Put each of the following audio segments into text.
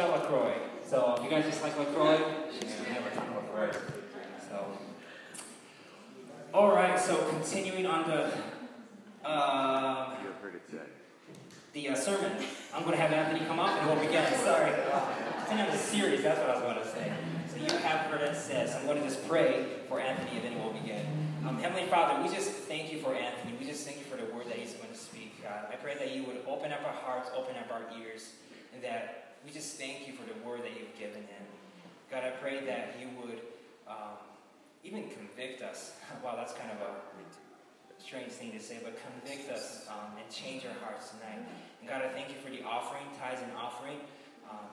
got LaCroix. So if you guys just like LaCroix, yeah, never talk LaCroix. So, all right. So continuing on the uh, the uh, sermon, I'm going to have Anthony come up and we'll begin. Sorry, it's in a series. That's what I was going to say. So you have heard it said. So I'm going to just pray for Anthony and then we'll begin. Um, Heavenly Father, we just thank you for Anthony. We just thank you for the word that he's going to speak, God. I pray that you would open up our hearts, open up our ears, and that we just thank you for the word that you've given him. God, I pray that you would um, even convict us. wow, that's kind of a strange thing to say, but convict us um, and change our hearts tonight. And God, I thank you for the offering, tithes and offering. Um,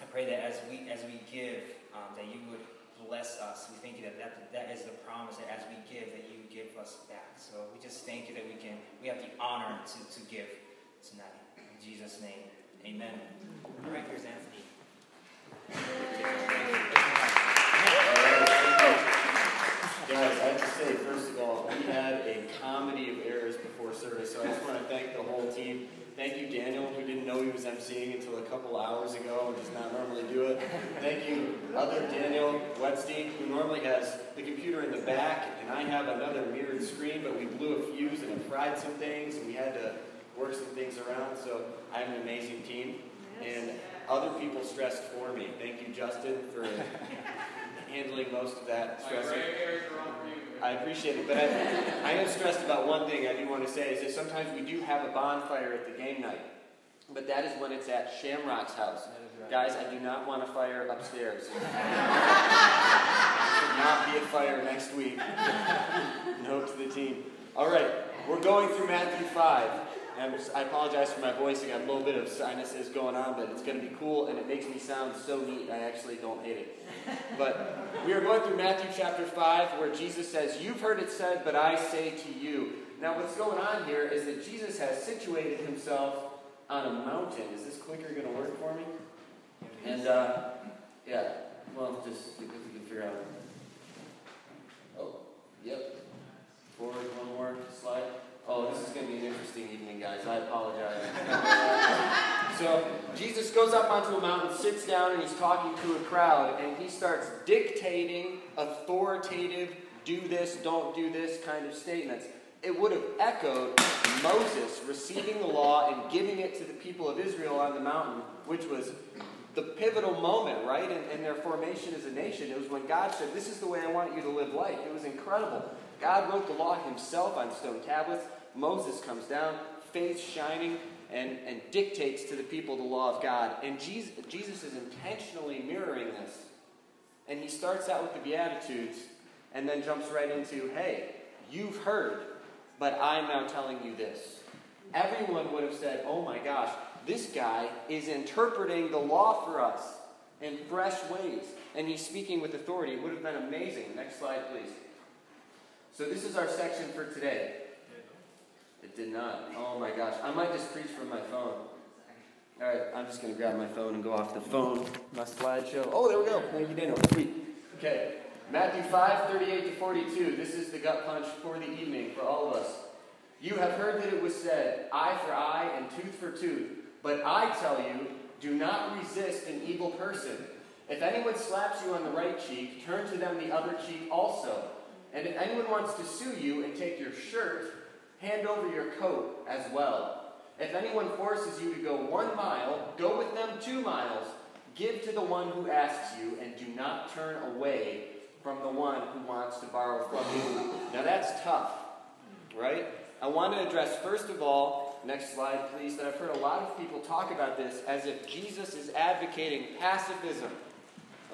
I pray that as we as we give, um, that you would bless us. We thank you that, that that is the promise that as we give, that you give us back. So we just thank you that we can we have the honor to, to give tonight. In Jesus' name, Amen. All right, here's Anthony. Guys, I have to say, first of all, we had a comedy of errors before service, so I just want to thank the whole team. Thank you, Daniel, who didn't know he was emceeing until a couple hours ago and does not normally do it. Thank you, other Daniel Wetstein, who normally has the computer in the back, and I have another mirrored screen, but we blew a fuse and it fried some things, and we had to work some things around, so I have an amazing team. And other people stressed for me. Thank you, Justin, for handling most of that stress. I appreciate it, but I, I am stressed about one thing I do want to say is that sometimes we do have a bonfire at the game night, but that is when it's at Shamrock's house. Guys, I do not want a fire upstairs. There should not be a fire next week. Note to the team. All right, we're going through Matthew 5. Just- I apologize for my voice. I got a little bit of sinuses going on, but it's going to be cool, and it makes me sound so neat. I actually don't hate it. But we are going through Matthew chapter 5, where Jesus says, You've heard it said, but I say to you. Now, what's going on here is that Jesus has situated himself on a mountain. Is this clicker going to work for me? And, uh, yeah, well, just if we can figure out. Oh, yep. Forward one more slide. Oh, this is going to be an interesting evening, guys. I apologize. so, Jesus goes up onto a mountain, sits down, and he's talking to a crowd, and he starts dictating authoritative, do this, don't do this kind of statements. It would have echoed Moses receiving the law and giving it to the people of Israel on the mountain, which was the pivotal moment, right, in, in their formation as a nation. It was when God said, This is the way I want you to live life. It was incredible. God wrote the law himself on stone tablets. Moses comes down, face shining, and, and dictates to the people the law of God. And Jesus, Jesus is intentionally mirroring this. And he starts out with the Beatitudes and then jumps right into, hey, you've heard, but I'm now telling you this. Everyone would have said, oh my gosh, this guy is interpreting the law for us in fresh ways. And he's speaking with authority. It would have been amazing. Next slide, please. So, this is our section for today. Did not. Oh my gosh. I might just preach from my phone. All right, I'm just going to grab my phone and go off the phone. My slideshow. Oh, there we go. Thank you, Daniel. Sweet. Okay. Matthew 5, 38 to 42. This is the gut punch for the evening for all of us. You have heard that it was said, eye for eye and tooth for tooth. But I tell you, do not resist an evil person. If anyone slaps you on the right cheek, turn to them the other cheek also. And if anyone wants to sue you and take your shirt, hand over your coat as well. If anyone forces you to go one mile, go with them two miles. Give to the one who asks you, and do not turn away from the one who wants to borrow from you. Now that's tough, right? I want to address, first of all, next slide please, that I've heard a lot of people talk about this as if Jesus is advocating pacifism.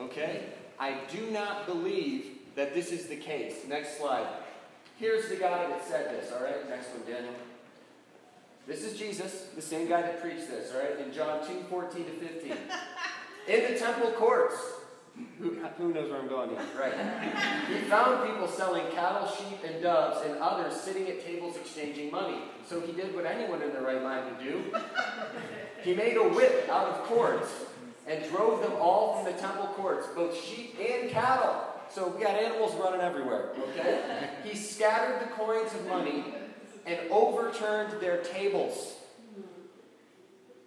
Okay? I do not believe that this is the case. Next slide. Here's the guy that said this, all right? Next one, Daniel. This is Jesus, the same guy that preached this, all right? In John 2 14 to 15. In the temple courts, who, who knows where I'm going here? Right. He found people selling cattle, sheep, and doves, and others sitting at tables exchanging money. So he did what anyone in their right mind would do. He made a whip out of cords and drove them all from the temple courts, both sheep and cattle. So we got animals running everywhere, okay? He scattered the coins of money and overturned their tables.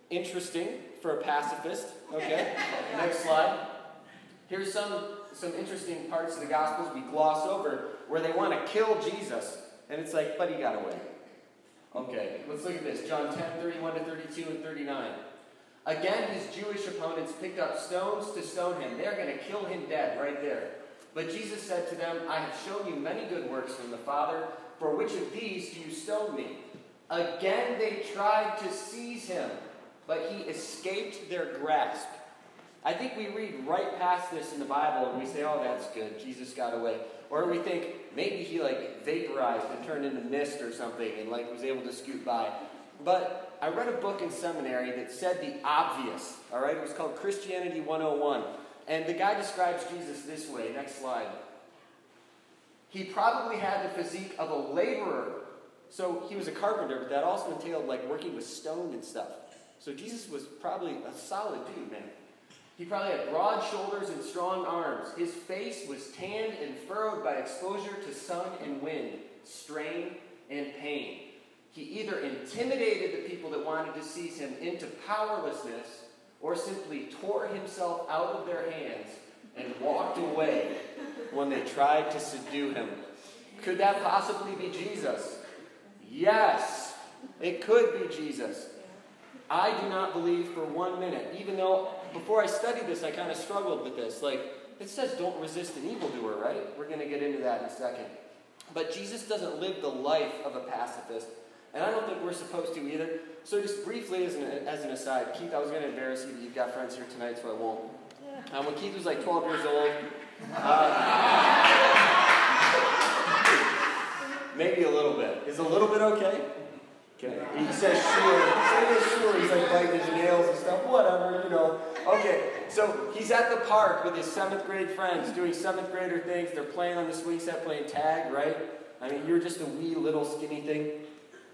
interesting for a pacifist. Okay, next slide. Here's some, some interesting parts of the Gospels we gloss over where they want to kill Jesus. And it's like, but he got away. Okay, let's look at this. John 10, 31 to 32 and 39. Again, his Jewish opponents picked up stones to stone him. They're going to kill him dead right there. But Jesus said to them, I have shown you many good works from the Father. For which of these do you stone me? Again, they tried to seize him, but he escaped their grasp. I think we read right past this in the Bible and we say, oh, that's good. Jesus got away. Or we think maybe he like vaporized and turned into mist or something and like was able to scoot by. But I read a book in seminary that said the obvious. All right, it was called Christianity 101. And the guy describes Jesus this way. Next slide. He probably had the physique of a laborer. So he was a carpenter, but that also entailed like working with stone and stuff. So Jesus was probably a solid dude, man. He probably had broad shoulders and strong arms. His face was tanned and furrowed by exposure to sun and wind, strain and pain. He either intimidated the people that wanted to seize him into powerlessness or simply tore himself out of their hands and walked away when they tried to subdue him. Could that possibly be Jesus? Yes, it could be Jesus. I do not believe for one minute, even though before I studied this, I kind of struggled with this. Like, it says don't resist an evildoer, right? We're going to get into that in a second. But Jesus doesn't live the life of a pacifist. And I don't think we're supposed to either. So, just briefly, as an, as an aside, Keith, I was going to embarrass you, but you've got friends here tonight, so I won't. Um, when Keith was like 12 years old, uh, maybe a little bit. Is a little bit okay? Okay. He says sure. He says sure. He's like biting his nails and stuff. Whatever, you know. Okay. So he's at the park with his seventh grade friends doing seventh grader things. They're playing on the swing set, playing tag, right? I mean, you're just a wee little skinny thing,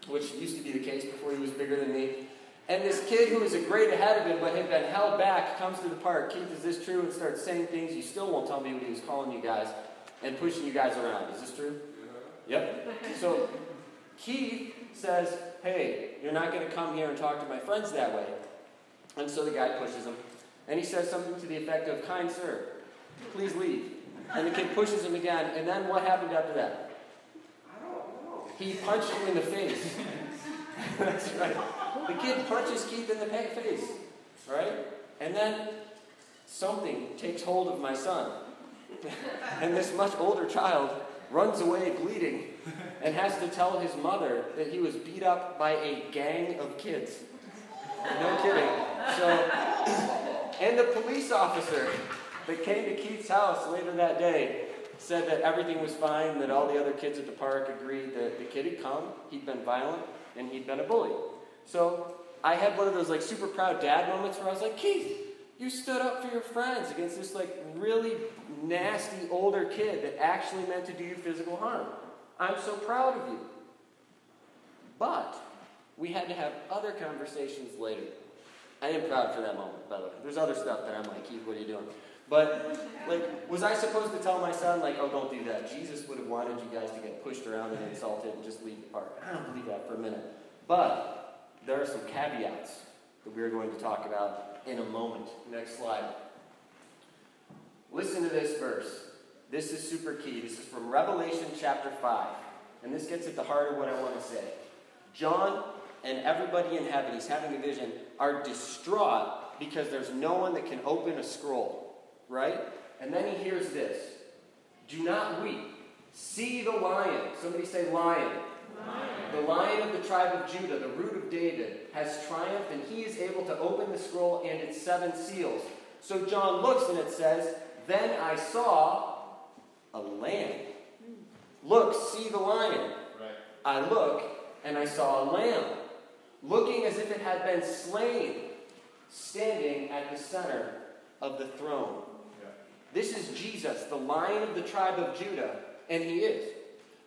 which used to be the case before he was bigger than me. And this kid who is a grade ahead of him but had been held back comes to the park. Keith, is this true? And starts saying things. You still won't tell me what he was calling you guys and pushing you guys around. Is this true? Yep. So Keith says, Hey, you're not going to come here and talk to my friends that way. And so the guy pushes him. And he says something to the effect of, Kind sir, please leave. And the kid pushes him again. And then what happened after that? He punched him in the face. That's right. The kid punches Keith in the face. Right? And then something takes hold of my son. and this much older child runs away bleeding and has to tell his mother that he was beat up by a gang of kids. No kidding. So, and the police officer that came to Keith's house later that day said that everything was fine, that all the other kids at the park agreed that the kid had come, he'd been violent, and he'd been a bully. So I had one of those like super proud dad moments where I was like, Keith, you stood up for your friends against this like really nasty older kid that actually meant to do you physical harm. I'm so proud of you. But we had to have other conversations later. I am proud for that moment, by the way. There's other stuff that I'm like, Keith, what are you doing? But, like, was I supposed to tell my son, like, oh, don't do that? Jesus would have wanted you guys to get pushed around and insulted and just leave the park. I don't believe that for a minute. But there are some caveats that we're going to talk about in a moment. Next slide. Listen to this verse. This is super key. This is from Revelation chapter 5. And this gets at the heart of what I want to say. John and everybody in heaven, he's having a vision, are distraught because there's no one that can open a scroll, right? And then he hears this Do not weep. See the lion. Somebody say lion. lion. The lion of the tribe of Judah, the root of David, has triumphed, and he is able to open the scroll and its seven seals. So John looks and it says, Then I saw a lamb. Look, see the lion. Right. I look and I saw a lamb, looking as if it had been slain, standing at the center of the throne. This is Jesus, the lion of the tribe of Judah, and he is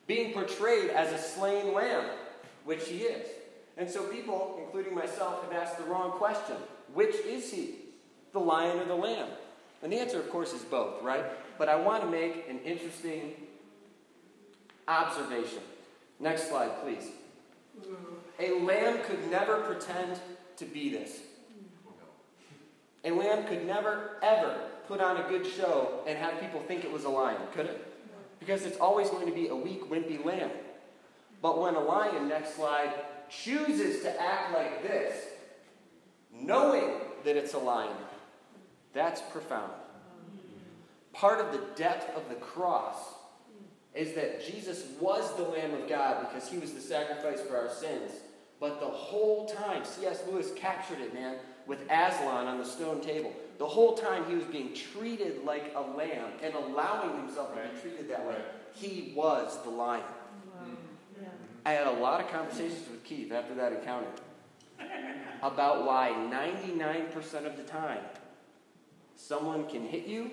being portrayed as a slain lamb, which he is. And so people, including myself, have asked the wrong question. Which is he? The lion or the lamb? And the answer, of course, is both, right? But I want to make an interesting observation. Next slide, please. A lamb could never pretend to be this. A lamb could never, ever put on a good show and have people think it was a lion, could it? Because it's always going to be a weak, wimpy lamb. But when a lion, next slide, chooses to act like this, knowing that it's a lion, that's profound. Part of the depth of the cross is that Jesus was the Lamb of God because he was the sacrifice for our sins. But the whole time, C.S. Lewis captured it, man, with Aslan on the stone table. The whole time he was being treated like a lamb and allowing himself to be treated that way. He was the lion. I had a lot of conversations with Keith after that encounter about why 99% of the time someone can hit you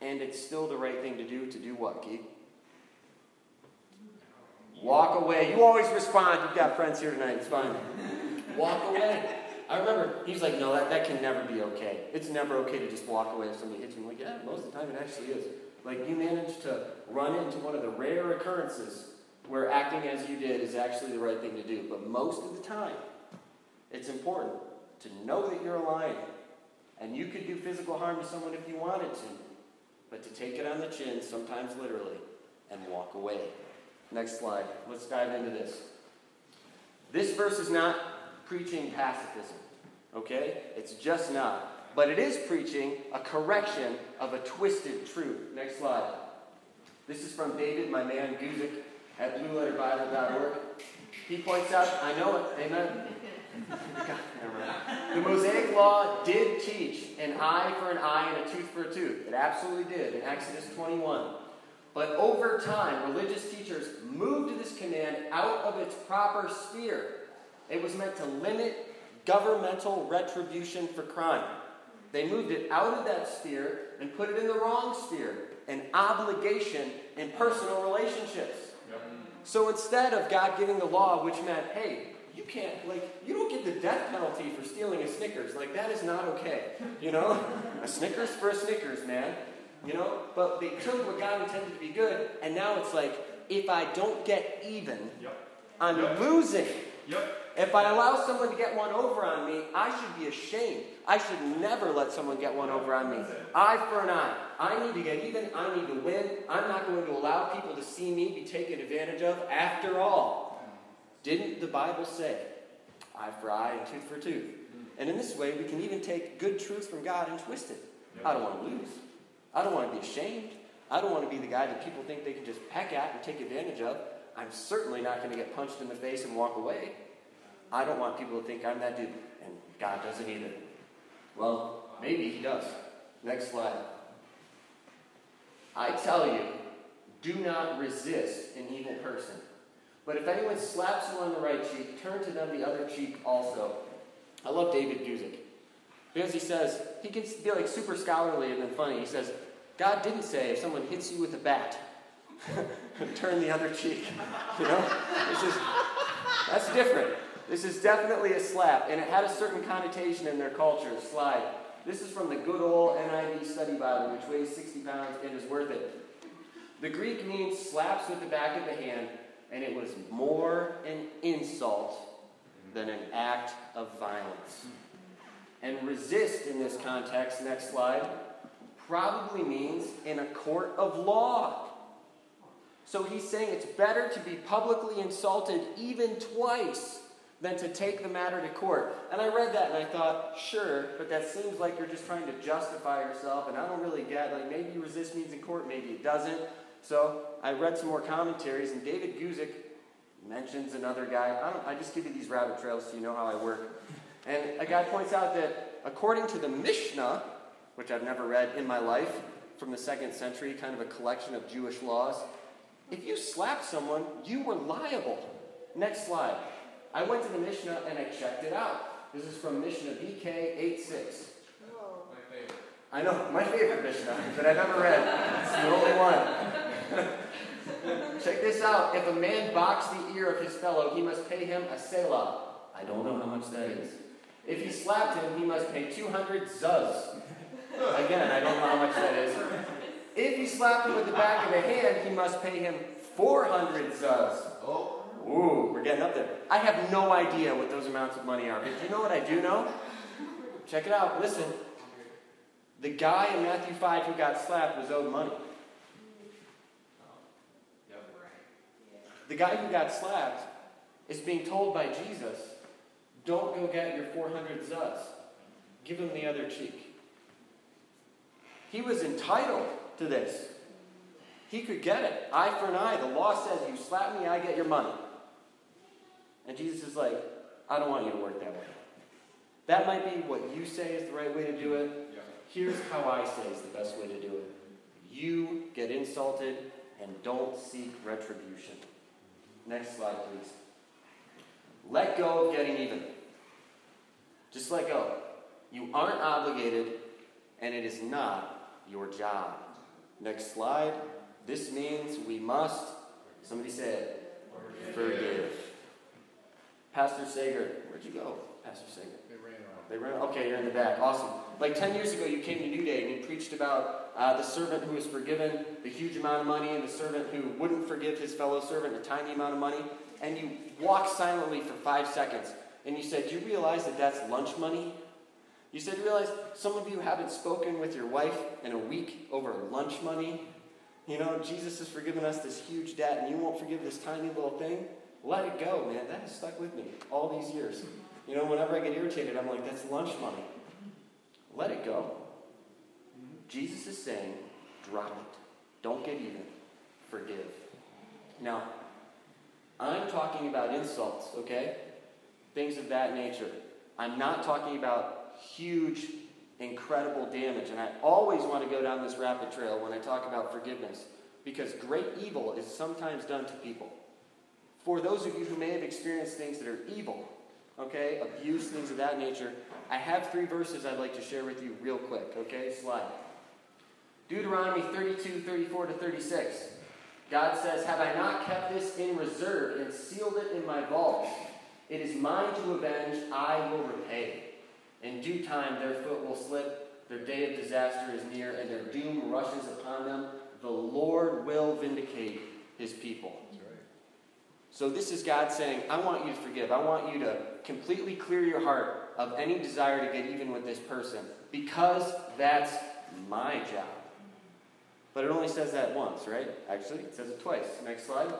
and it's still the right thing to do to do what, Keith? Walk away. You always respond. You've got friends here tonight. It's fine. Walk away. I remember he's like, no, that, that can never be okay. It's never okay to just walk away if somebody hits you. I'm like, yeah, most of the time it actually is. Like you managed to run into one of the rare occurrences where acting as you did is actually the right thing to do. But most of the time, it's important to know that you're lion. And you could do physical harm to someone if you wanted to. But to take it on the chin, sometimes literally, and walk away. Next slide. Let's dive into this. This verse is not preaching pacifism, okay? It's just not. But it is preaching a correction of a twisted truth. Next slide. This is from David, my man Guzik, at blueletterbible.org. He points out, I know it, amen. the Mosaic Law did teach an eye for an eye and a tooth for a tooth. It absolutely did in Exodus 21. But over time, religious teachers moved this command out of its proper sphere. It was meant to limit governmental retribution for crime. They moved it out of that sphere and put it in the wrong sphere an obligation in personal relationships. Yep. So instead of God giving the law, which meant, hey, you can't, like, you don't get the death penalty for stealing a Snickers. Like, that is not okay. You know? a Snickers for a Snickers, man. You know? But they took what God intended to be good, and now it's like, if I don't get even, yep. I'm yep. losing. Yep. If I allow someone to get one over on me, I should be ashamed. I should never let someone get one over on me. Eye for an eye. I need to get even. I need to win. I'm not going to allow people to see me be taken advantage of. After all, didn't the Bible say, eye for eye and tooth for tooth? And in this way, we can even take good truth from God and twist it. I don't want to lose. I don't want to be ashamed. I don't want to be the guy that people think they can just peck at and take advantage of. I'm certainly not going to get punched in the face and walk away. I don't want people to think I'm that dude. And God doesn't either. Well, maybe He does. Next slide. I tell you, do not resist an evil person. But if anyone slaps you on the right cheek, turn to them the other cheek also. I love David Guzik. Because he says, he can be like super scholarly and then funny. He says, God didn't say if someone hits you with a bat, turn the other cheek. You know? This is, that's different. This is definitely a slap, and it had a certain connotation in their culture. Slide. This is from the good old NIV Study Bible, which weighs 60 pounds and is worth it. The Greek means slaps with the back of the hand, and it was more an insult than an act of violence. And resist in this context, next slide, probably means in a court of law. So he's saying it's better to be publicly insulted even twice than to take the matter to court. And I read that and I thought, sure, but that seems like you're just trying to justify yourself, and I don't really get, like, maybe you resist means in court, maybe it doesn't. So I read some more commentaries, and David Guzik mentions another guy. I, I just give you these rabbit trails so you know how I work. And a guy points out that according to the Mishnah, which I've never read in my life, from the second century, kind of a collection of Jewish laws, if you slap someone, you were liable. Next slide. I went to the Mishnah and I checked it out. This is from Mishnah BK 86. I know, my favorite Mishnah that I've ever read. It's the only one. Check this out. If a man box the ear of his fellow, he must pay him a selah. I don't know how much that is. If he slapped him, he must pay 200 zuz. Again, I don't know how much that is. If he slapped him with the back of the hand, he must pay him 400 zuz. Oh. Ooh, we're getting up there. I have no idea what those amounts of money are, but you know what I do know? check it out. Listen. The guy in Matthew 5 who got slapped was owed money. The guy who got slapped is being told by Jesus, don't go get your 400 zuz. Give him the other cheek. He was entitled to this. He could get it. Eye for an eye. The law says you slap me, I get your money. And Jesus is like, I don't want you to work that way. That might be what you say is the right way to do it. Here's how I say is the best way to do it. You get insulted and don't seek retribution. Next slide, please. Let go of getting even. Just let go. You aren't obligated, and it is not your job. Next slide. This means we must, somebody say it, forgive. forgive. Pastor Sager, where'd you go, Pastor Sager? They ran off. They ran. Okay, you're in the back. Awesome. Like 10 years ago, you came to New Day and you preached about uh, the servant who was forgiven the huge amount of money and the servant who wouldn't forgive his fellow servant a tiny amount of money. And you walked silently for five seconds and you said, Do you realize that that's lunch money? You said, You realize some of you haven't spoken with your wife in a week over lunch money? You know, Jesus has forgiven us this huge debt and you won't forgive this tiny little thing? Let it go, man. That has stuck with me all these years. You know, whenever I get irritated, I'm like, That's lunch money. Let it go. Jesus is saying, drop it. Don't get even. Forgive. Now, I'm talking about insults, okay? Things of that nature. I'm not talking about huge, incredible damage. And I always want to go down this rapid trail when I talk about forgiveness because great evil is sometimes done to people. For those of you who may have experienced things that are evil, okay, abuse, things of that nature, I have three verses I'd like to share with you real quick, okay? Slide. Deuteronomy 32, 34 to 36. God says, Have I not kept this in reserve and sealed it in my vault? It is mine to avenge, I will repay. In due time their foot will slip, their day of disaster is near, and their doom rushes upon them. The Lord will vindicate his people. So, this is God saying, I want you to forgive. I want you to completely clear your heart of any desire to get even with this person because that's my job. But it only says that once, right? Actually, it says it twice. Next slide.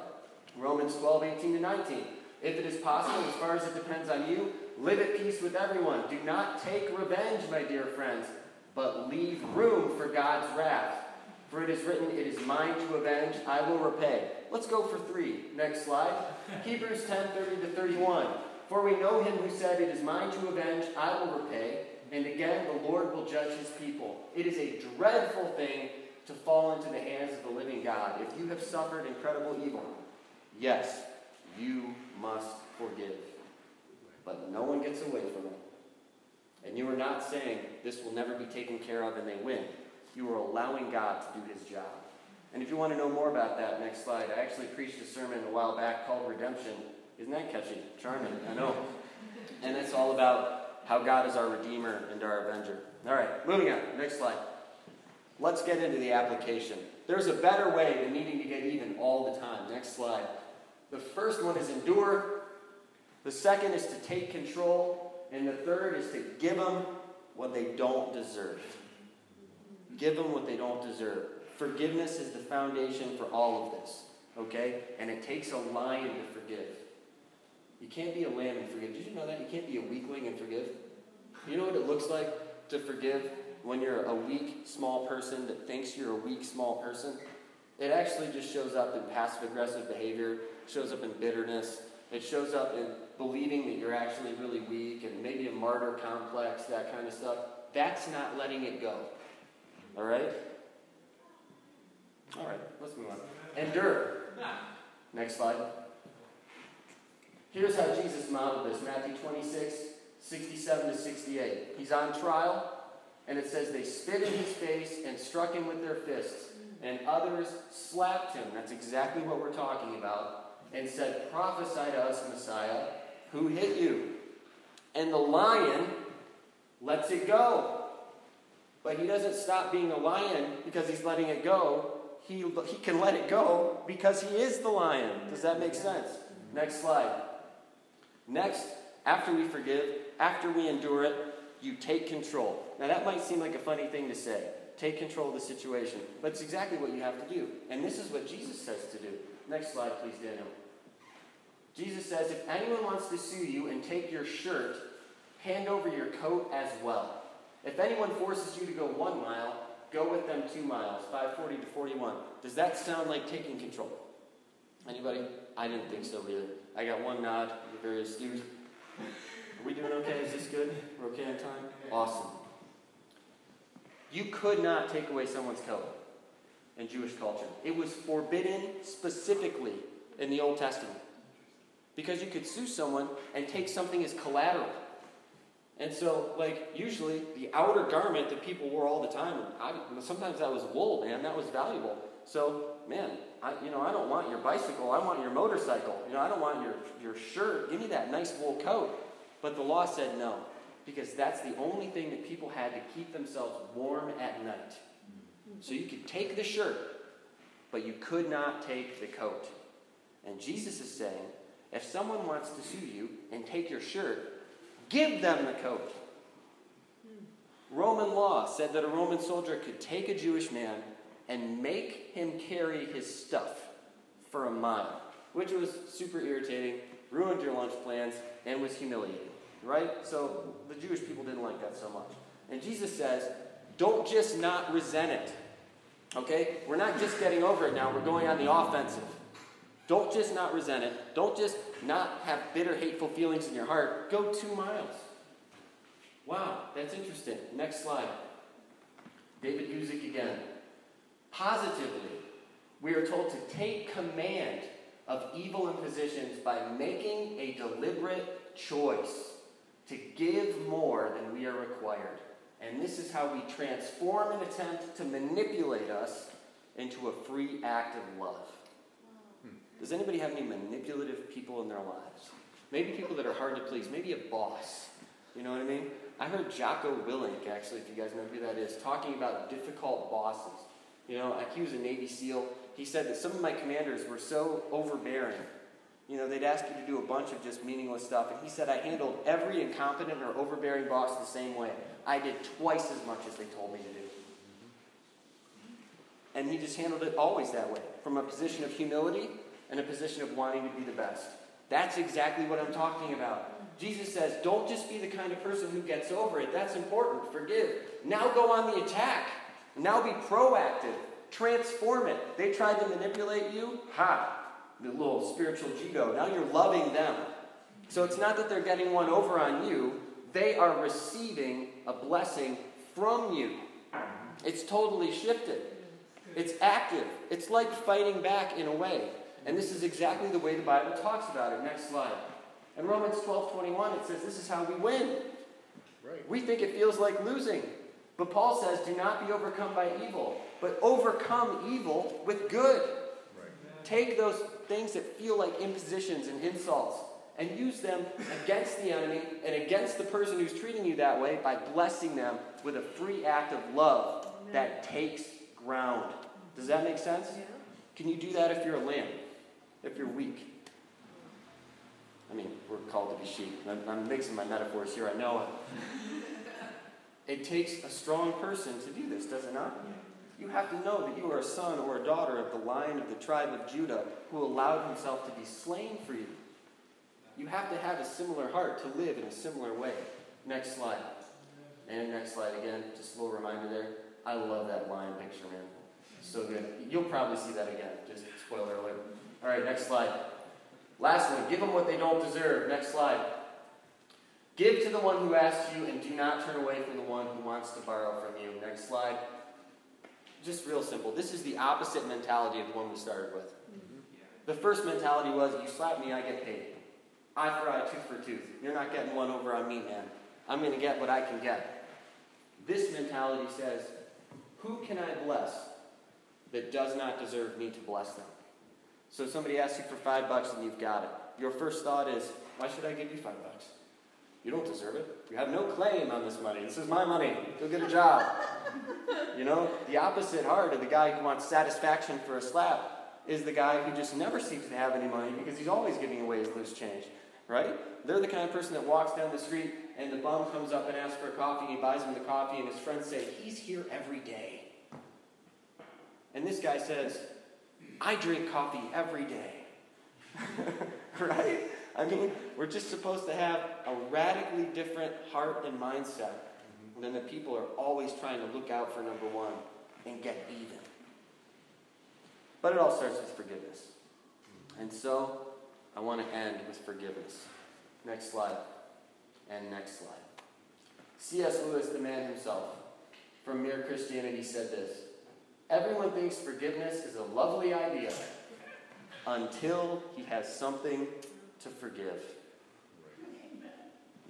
Romans 12, 18 to 19. If it is possible, as far as it depends on you, live at peace with everyone. Do not take revenge, my dear friends, but leave room for God's wrath. For it is written, It is mine to avenge, I will repay. Let's go for three. Next slide. Hebrews 10 30 to 31. For we know him who said, It is mine to avenge, I will repay. And again, the Lord will judge his people. It is a dreadful thing to fall into the hands of the living God. If you have suffered incredible evil, yes, you must forgive. But no one gets away from it. And you are not saying this will never be taken care of and they win. You are allowing God to do his job. And if you want to know more about that, next slide. I actually preached a sermon a while back called Redemption. Isn't that catchy? Charming, I know. And it's all about how God is our Redeemer and our Avenger. All right, moving on. Next slide. Let's get into the application. There's a better way than needing to get even all the time. Next slide. The first one is endure. The second is to take control. And the third is to give them what they don't deserve. Give them what they don't deserve. Forgiveness is the foundation for all of this. Okay? And it takes a lion to forgive. You can't be a lamb and forgive. Did you know that? You can't be a weakling and forgive. You know what it looks like to forgive? when you're a weak, small person that thinks you're a weak, small person, it actually just shows up in passive aggressive behavior, shows up in bitterness, it shows up in believing that you're actually really weak and maybe a martyr complex, that kind of stuff. That's not letting it go. All right? All right, let's move on. Endure. Next slide. Here's how Jesus modeled this Matthew 26, 67 to 68. He's on trial. And it says they spit in his face and struck him with their fists, and others slapped him. That's exactly what we're talking about. And said, Prophesy to us, Messiah, who hit you? And the lion lets it go. But he doesn't stop being a lion because he's letting it go. He, he can let it go because he is the lion. Does that make sense? Next slide. Next, after we forgive, after we endure it, you take control. Now, that might seem like a funny thing to say take control of the situation, but it's exactly what you have to do. And this is what Jesus says to do. Next slide, please, Daniel. Jesus says, If anyone wants to sue you and take your shirt, hand over your coat as well. If anyone forces you to go one mile, go with them two miles, 540 to 41. Does that sound like taking control? Anybody? I didn't think so either. I got one nod, very astute. Are we doing okay? Is this good? We're okay on time? Awesome. You could not take away someone's coat in Jewish culture. It was forbidden specifically in the Old Testament. Because you could sue someone and take something as collateral. And so, like, usually the outer garment that people wore all the time, I, sometimes that was wool, man, that was valuable. So, man, I, you know, I don't want your bicycle, I want your motorcycle. You know, I don't want your, your shirt. Give me that nice wool coat. But the law said no, because that's the only thing that people had to keep themselves warm at night. So you could take the shirt, but you could not take the coat. And Jesus is saying, if someone wants to sue you and take your shirt, Give them the coat. Roman law said that a Roman soldier could take a Jewish man and make him carry his stuff for a mile, which was super irritating, ruined your lunch plans, and was humiliating. Right? So the Jewish people didn't like that so much. And Jesus says, don't just not resent it. Okay? We're not just getting over it now, we're going on the offensive. Don't just not resent it. Don't just not have bitter, hateful feelings in your heart. Go two miles. Wow, that's interesting. Next slide. David Guzik again. Positively, we are told to take command of evil impositions by making a deliberate choice to give more than we are required. And this is how we transform an attempt to manipulate us into a free act of love. Does anybody have any manipulative people in their lives? Maybe people that are hard to please. Maybe a boss. You know what I mean? I heard Jocko Willink, actually, if you guys know who that is, talking about difficult bosses. You know, like he was a Navy SEAL. He said that some of my commanders were so overbearing. You know, they'd ask you to do a bunch of just meaningless stuff. And he said, I handled every incompetent or overbearing boss the same way. I did twice as much as they told me to do. And he just handled it always that way, from a position of humility in a position of wanting to be the best. That's exactly what I'm talking about. Jesus says, don't just be the kind of person who gets over it. That's important. Forgive. Now go on the attack. Now be proactive. Transform it. They tried to manipulate you. Ha! The little spiritual judo. Now you're loving them. So it's not that they're getting one over on you, they are receiving a blessing from you. It's totally shifted. It's active. It's like fighting back in a way. And this is exactly the way the Bible talks about it. Next slide. In Romans 12 21, it says this is how we win. Right. We think it feels like losing. But Paul says, do not be overcome by evil, but overcome evil with good. Right. Take those things that feel like impositions and insults and use them against the enemy and against the person who's treating you that way by blessing them with a free act of love that takes ground. Does that make sense? Yeah. Can you do that if you're a lamb? If you're weak. I mean, we're called to be sheep. I'm, I'm mixing my metaphors here, I know it. Takes a strong person to do this, does it not? You have to know that you are a son or a daughter of the lion of the tribe of Judah who allowed himself to be slain for you. You have to have a similar heart to live in a similar way. Next slide. And next slide again, just a little reminder there. I love that lion picture, man. So good. You'll probably see that again. Just spoiler alert. All right, next slide. Last one, give them what they don't deserve. Next slide. Give to the one who asks you and do not turn away from the one who wants to borrow from you. Next slide. Just real simple. This is the opposite mentality of the one we started with. Mm-hmm. The first mentality was you slap me, I get paid. Eye for eye, tooth for tooth. You're not getting one over on me, man. I'm going to get what I can get. This mentality says, who can I bless that does not deserve me to bless them? So somebody asks you for five bucks and you've got it. Your first thought is, why should I give you five bucks? You don't deserve it. You have no claim on this money. This is my money. Go get a job. you know, the opposite heart of the guy who wants satisfaction for a slap is the guy who just never seems to have any money because he's always giving away his loose change. Right? They're the kind of person that walks down the street and the bum comes up and asks for a coffee, and he buys him the coffee, and his friends say, He's here every day. And this guy says, I drink coffee every day. right? I mean, we're just supposed to have a radically different heart and mindset mm-hmm. than the people are always trying to look out for number one and get even. But it all starts with forgiveness. Mm-hmm. And so I want to end with forgiveness. Next slide. And next slide. C.S. Lewis, the man himself, from Mere Christianity, said this Everyone thinks forgiveness is a lovely idea until he has something to forgive.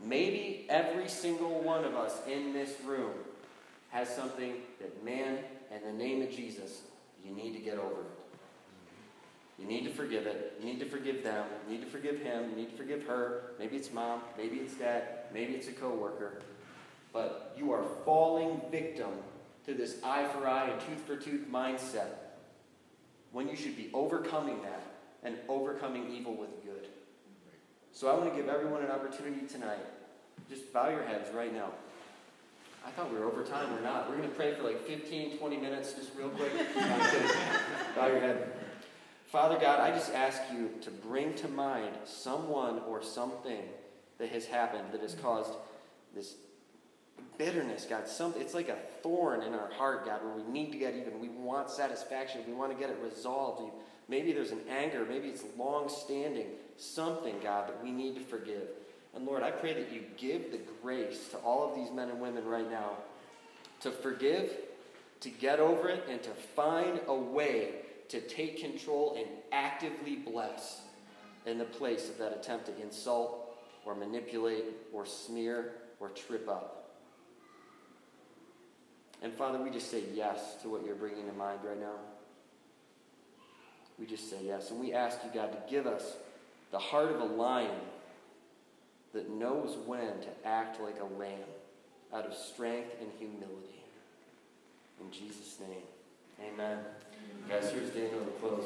Maybe every single one of us in this room has something that, man, in the name of Jesus, you need to get over. It. You need to forgive it. You need to forgive them. You need to forgive him. You need to forgive her. Maybe it's mom. Maybe it's dad. Maybe it's a coworker. But you are falling victim to this eye for eye and tooth for tooth mindset when you should be overcoming that and overcoming evil with good. So I want to give everyone an opportunity tonight. Just bow your heads right now. I thought we were over time. We're not. We're going to pray for like 15, 20 minutes, just real quick. bow your head. Father God, I just ask you to bring to mind someone or something that has happened that has caused this bitterness, God. Something it's like a thorn in our heart, God, where we need to get even. We want satisfaction. We want to get it resolved. Maybe there's an anger. Maybe it's long standing. Something, God, that we need to forgive. And Lord, I pray that you give the grace to all of these men and women right now to forgive, to get over it, and to find a way to take control and actively bless in the place of that attempt to insult or manipulate or smear or trip up. And Father, we just say yes to what you're bringing to mind right now. We just say yes. And we ask you, God, to give us the heart of a lion that knows when to act like a lamb out of strength and humility. In Jesus' name, amen. Guys, here's Daniel to close.